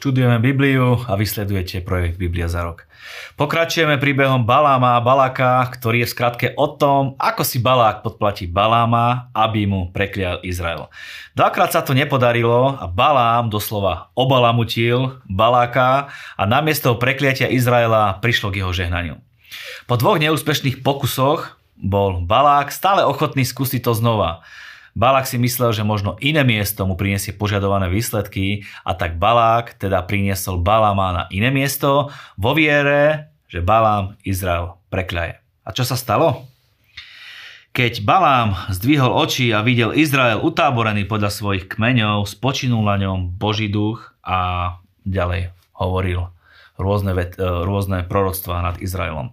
Študujeme Bibliu a vysledujete projekt Biblia za rok. Pokračujeme príbehom Baláma a Baláka, ktorý je v skratke o tom, ako si Balák podplatí Baláma, aby mu preklial Izrael. Dvakrát sa to nepodarilo a Balám doslova obalamutil Baláka a namiesto prekliatia Izraela prišlo k jeho žehnaniu. Po dvoch neúspešných pokusoch bol Balák stále ochotný skúsiť to znova. Balák si myslel, že možno iné miesto mu priniesie požadované výsledky a tak Balák teda priniesol Balama na iné miesto vo viere, že Balám Izrael prekľaje. A čo sa stalo? Keď Balám zdvihol oči a videl Izrael utáborený podľa svojich kmeňov, spočinul na ňom Boží duch a ďalej hovoril – rôzne, e, rôzne proroctvá nad Izraelom.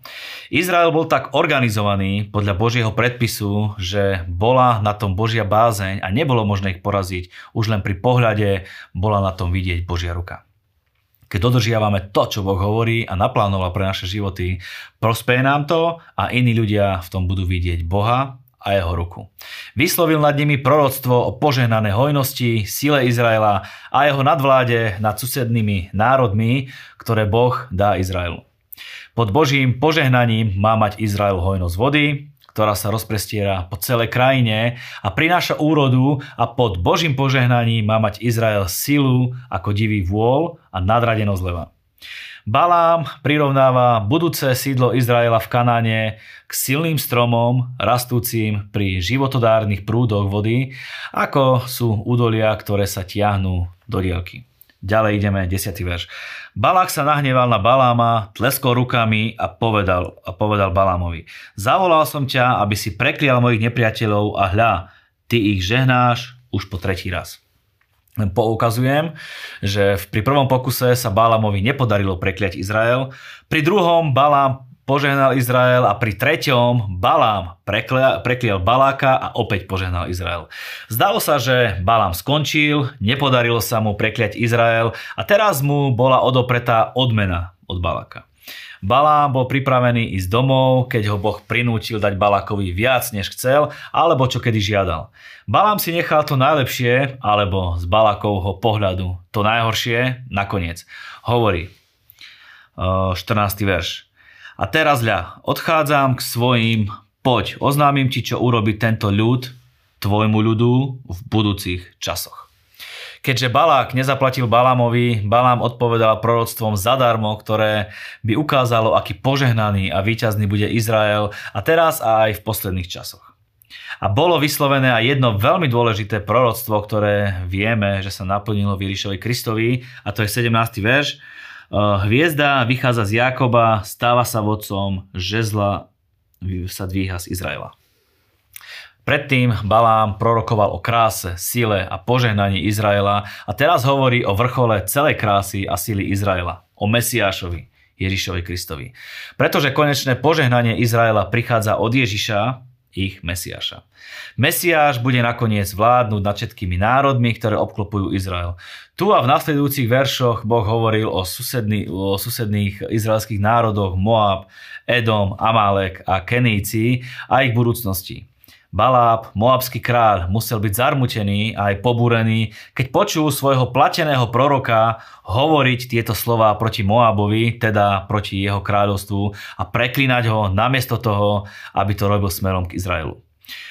Izrael bol tak organizovaný podľa Božieho predpisu, že bola na tom Božia bázeň a nebolo možné ich poraziť. Už len pri pohľade bola na tom vidieť Božia ruka. Keď dodržiavame to, čo Boh hovorí a naplánoval pre naše životy, prospeje nám to a iní ľudia v tom budú vidieť Boha a jeho ruku. Vyslovil nad nimi proroctvo o požehnanej hojnosti, sile Izraela a jeho nadvláde nad susednými národmi, ktoré Boh dá Izraelu. Pod Božím požehnaním má mať Izrael hojnosť vody, ktorá sa rozprestiera po celej krajine a prináša úrodu a pod Božím požehnaním má mať Izrael silu ako divý vôľ a nadradenosť leva. Balám prirovnáva budúce sídlo Izraela v Kanáne k silným stromom, rastúcim pri životodárnych prúdoch vody, ako sú údolia, ktoré sa tiahnú do dielky. Ďalej ideme, 10. verš. Balák sa nahneval na Baláma, tleskol rukami a povedal, a povedal Balámovi. Zavolal som ťa, aby si preklial mojich nepriateľov a hľa, ty ich žehnáš už po tretí raz poukazujem, že pri prvom pokuse sa Balamovi nepodarilo prekliať Izrael, pri druhom Balám požehnal Izrael a pri treťom Balám preklial Baláka a opäť požehnal Izrael. Zdalo sa, že Balám skončil, nepodarilo sa mu prekliať Izrael a teraz mu bola odopretá odmena od Baláka. Balám bol pripravený ísť domov, keď ho Boh prinútil dať Balákovi viac, než chcel, alebo čo kedy žiadal. Balám si nechal to najlepšie, alebo z Balákovho pohľadu to najhoršie nakoniec. Hovorí, 14. verš. A teraz ľa, odchádzam k svojim, poď, oznámim ti, čo urobí tento ľud, tvojmu ľudu v budúcich časoch. Keďže Balák nezaplatil Balámovi, Balám odpovedal proroctvom zadarmo, ktoré by ukázalo, aký požehnaný a víťazný bude Izrael a teraz a aj v posledných časoch. A bolo vyslovené aj jedno veľmi dôležité proroctvo, ktoré vieme, že sa naplnilo Výrišovi Kristovi, a to je 17. verš. Hviezda vychádza z Jakoba, stáva sa vodcom, žezla sa dvíha z Izraela. Predtým Balám prorokoval o kráse, sile a požehnaní Izraela a teraz hovorí o vrchole celej krásy a síly Izraela, o Mesiášovi, Ježišovi Kristovi. Pretože konečné požehnanie Izraela prichádza od Ježiša, ich Mesiáša. Mesiáš bude nakoniec vládnuť nad všetkými národmi, ktoré obklopujú Izrael. Tu a v nasledujúcich veršoch Boh hovoril o, susedný, o susedných izraelských národoch Moab, Edom, Amalek a Keníci a ich budúcnosti. Baláb, moabský kráľ, musel byť zarmutený a aj pobúrený, keď počul svojho plateného proroka hovoriť tieto slova proti Moabovi, teda proti jeho kráľovstvu a preklinať ho namiesto toho, aby to robil smerom k Izraelu.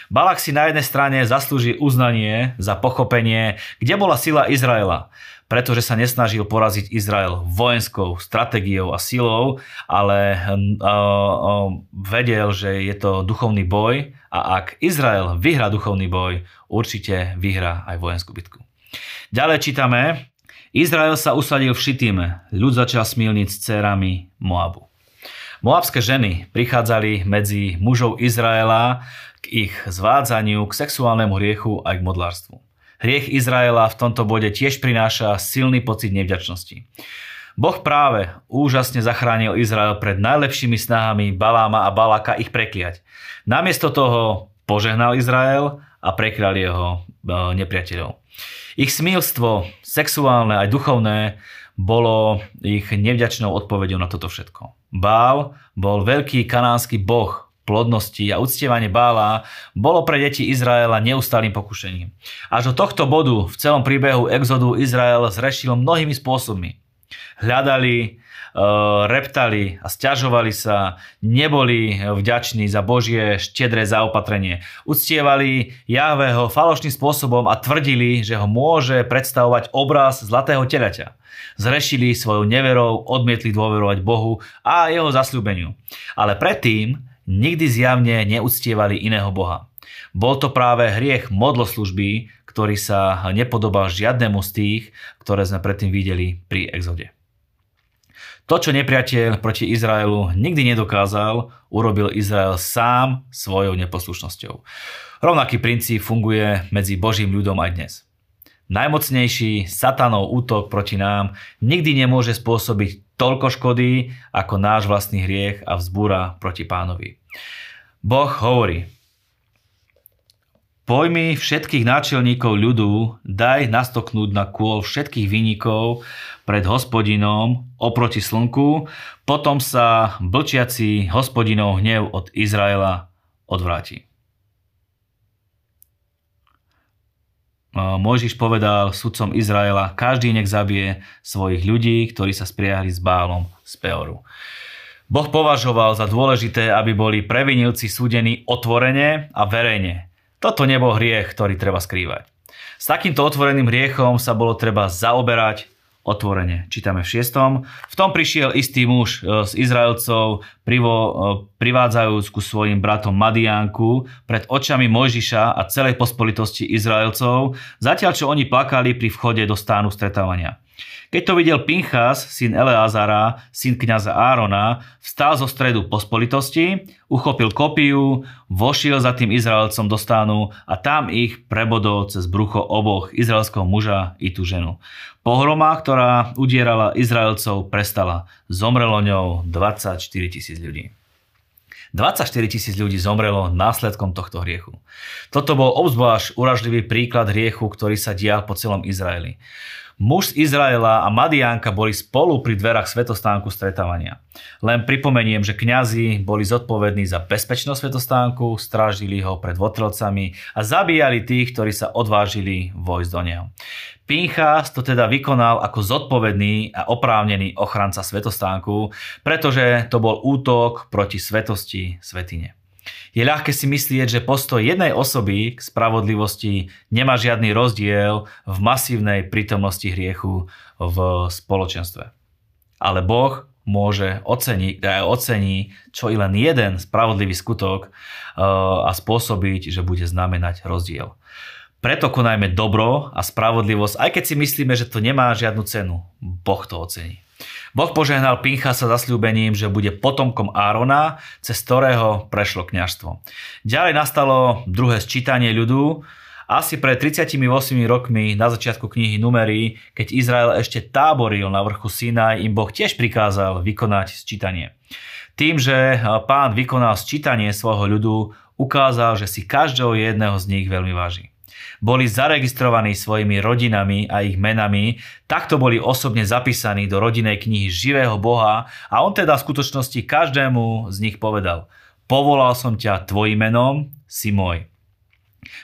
Balak si na jednej strane zaslúži uznanie za pochopenie, kde bola sila Izraela, pretože sa nesnažil poraziť Izrael vojenskou stratégiou a silou, ale uh, vedel, že je to duchovný boj a ak Izrael vyhrá duchovný boj, určite vyhrá aj vojenskú bitku. Ďalej čítame, Izrael sa usadil v Šitíme, ľud začal smilniť s dcerami Moabu. Moabské ženy prichádzali medzi mužov Izraela k ich zvádzaniu, k sexuálnemu hriechu aj k modlárstvu. Hriech Izraela v tomto bode tiež prináša silný pocit nevďačnosti. Boh práve úžasne zachránil Izrael pred najlepšími snahami Baláma a Balaka ich prekliať. Namiesto toho požehnal Izrael a preklial jeho e, nepriateľov. Ich smilstvo, sexuálne aj duchovné, bolo ich nevďačnou odpovedou na toto všetko. Bál bol veľký kanánsky boh, plodnosti a uctievanie Bála bolo pre deti Izraela neustálým pokušením. Až do tohto bodu v celom príbehu exodu Izrael zrešil mnohými spôsobmi. hľadali, reptali a stiažovali sa, neboli vďační za Božie štedré zaopatrenie. Uctievali Jahveho falošným spôsobom a tvrdili, že ho môže predstavovať obraz zlatého telaťa. Zrešili svojou neverou, odmietli dôverovať Bohu a jeho zasľúbeniu. Ale predtým nikdy zjavne neúctievali iného Boha. Bol to práve hriech modloslužby, ktorý sa nepodobal žiadnemu z tých, ktoré sme predtým videli pri exode. To, čo nepriateľ proti Izraelu nikdy nedokázal, urobil Izrael sám svojou neposlušnosťou. Rovnaký princíp funguje medzi Božím ľudom aj dnes. Najmocnejší satanov útok proti nám nikdy nemôže spôsobiť toľko škody ako náš vlastný hriech a vzbúra proti pánovi. Boh hovorí, Pojmi všetkých náčelníkov ľudu daj nastoknúť na kôl všetkých výnikov pred hospodinom oproti slnku, potom sa blčiaci hospodinov hnev od Izraela odvráti. Mojžiš povedal sudcom Izraela, každý nech zabije svojich ľudí, ktorí sa spriahli s Bálom z Peoru. Boh považoval za dôležité, aby boli previnilci súdení otvorene a verejne. Toto nebol hriech, ktorý treba skrývať. S takýmto otvoreným hriechom sa bolo treba zaoberať otvorene. Čítame v 6. V tom prišiel istý muž e, z Izraelcov, privo, e, privádzajúc ku svojim bratom Madiánku pred očami Mojžiša a celej pospolitosti Izraelcov, zatiaľ čo oni plakali pri vchode do stánu stretávania. Keď to videl Pinchas, syn Eleazara, syn kniaza Árona, vstal zo stredu pospolitosti, uchopil kopiu, vošiel za tým Izraelcom do stánu a tam ich prebodol cez brucho oboch, izraelského muža i tú ženu. Pohroma, ktorá udierala Izraelcov, prestala. Zomrelo ňou 24 tisíc ľudí. 24 tisíc ľudí zomrelo následkom tohto hriechu. Toto bol obzvlášť uražlivý príklad hriechu, ktorý sa dial po celom Izraeli. Muž z Izraela a Madiánka boli spolu pri dverách svetostánku stretávania. Len pripomeniem, že kňazi boli zodpovední za bezpečnosť svetostánku, strážili ho pred votrelcami a zabíjali tých, ktorí sa odvážili vojsť do neho. Pinchas to teda vykonal ako zodpovedný a oprávnený ochranca svetostánku, pretože to bol útok proti svetosti svetine. Je ľahké si myslieť, že postoj jednej osoby k spravodlivosti nemá žiadny rozdiel v masívnej prítomnosti hriechu v spoločenstve. Ale Boh môže oceniť, aj ocení čo i len jeden spravodlivý skutok eh, a spôsobiť, že bude znamenať rozdiel. Preto konajme dobro a spravodlivosť, aj keď si myslíme, že to nemá žiadnu cenu. Boh to ocení. Boh požehnal Pinchasa zasľúbením, že bude potomkom Árona, cez ktorého prešlo kňažstvo. Ďalej nastalo druhé sčítanie ľudu, asi pred 38 rokmi na začiatku knihy Numery, keď Izrael ešte táboril na vrchu Sinaj, im Boh tiež prikázal vykonať sčítanie. Tým, že pán vykonal sčítanie svojho ľudu, ukázal, že si každého jedného z nich veľmi váži boli zaregistrovaní svojimi rodinami a ich menami, takto boli osobne zapísaní do rodinej knihy živého Boha a on teda v skutočnosti každému z nich povedal Povolal som ťa tvojim menom, si môj.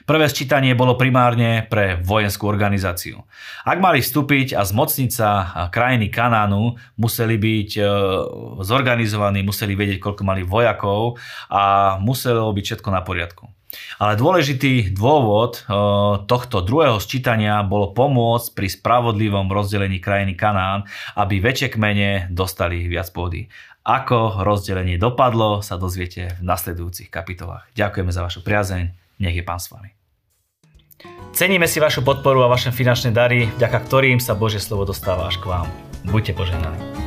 Prvé sčítanie bolo primárne pre vojenskú organizáciu. Ak mali vstúpiť a zmocniť sa krajiny Kanánu, museli byť e, zorganizovaní, museli vedieť, koľko mali vojakov a muselo byť všetko na poriadku. Ale dôležitý dôvod eh, tohto druhého sčítania bolo pomôcť pri spravodlivom rozdelení krajiny Kanán, aby väčšie kmene dostali viac pôdy. Ako rozdelenie dopadlo, sa dozviete v nasledujúcich kapitolách. Ďakujeme za vašu priazeň, nech je Pán s vami. Ceníme si vašu podporu a vaše finančné dary, vďaka ktorým sa Božie slovo dostáva až k vám. Buďte požehnaní.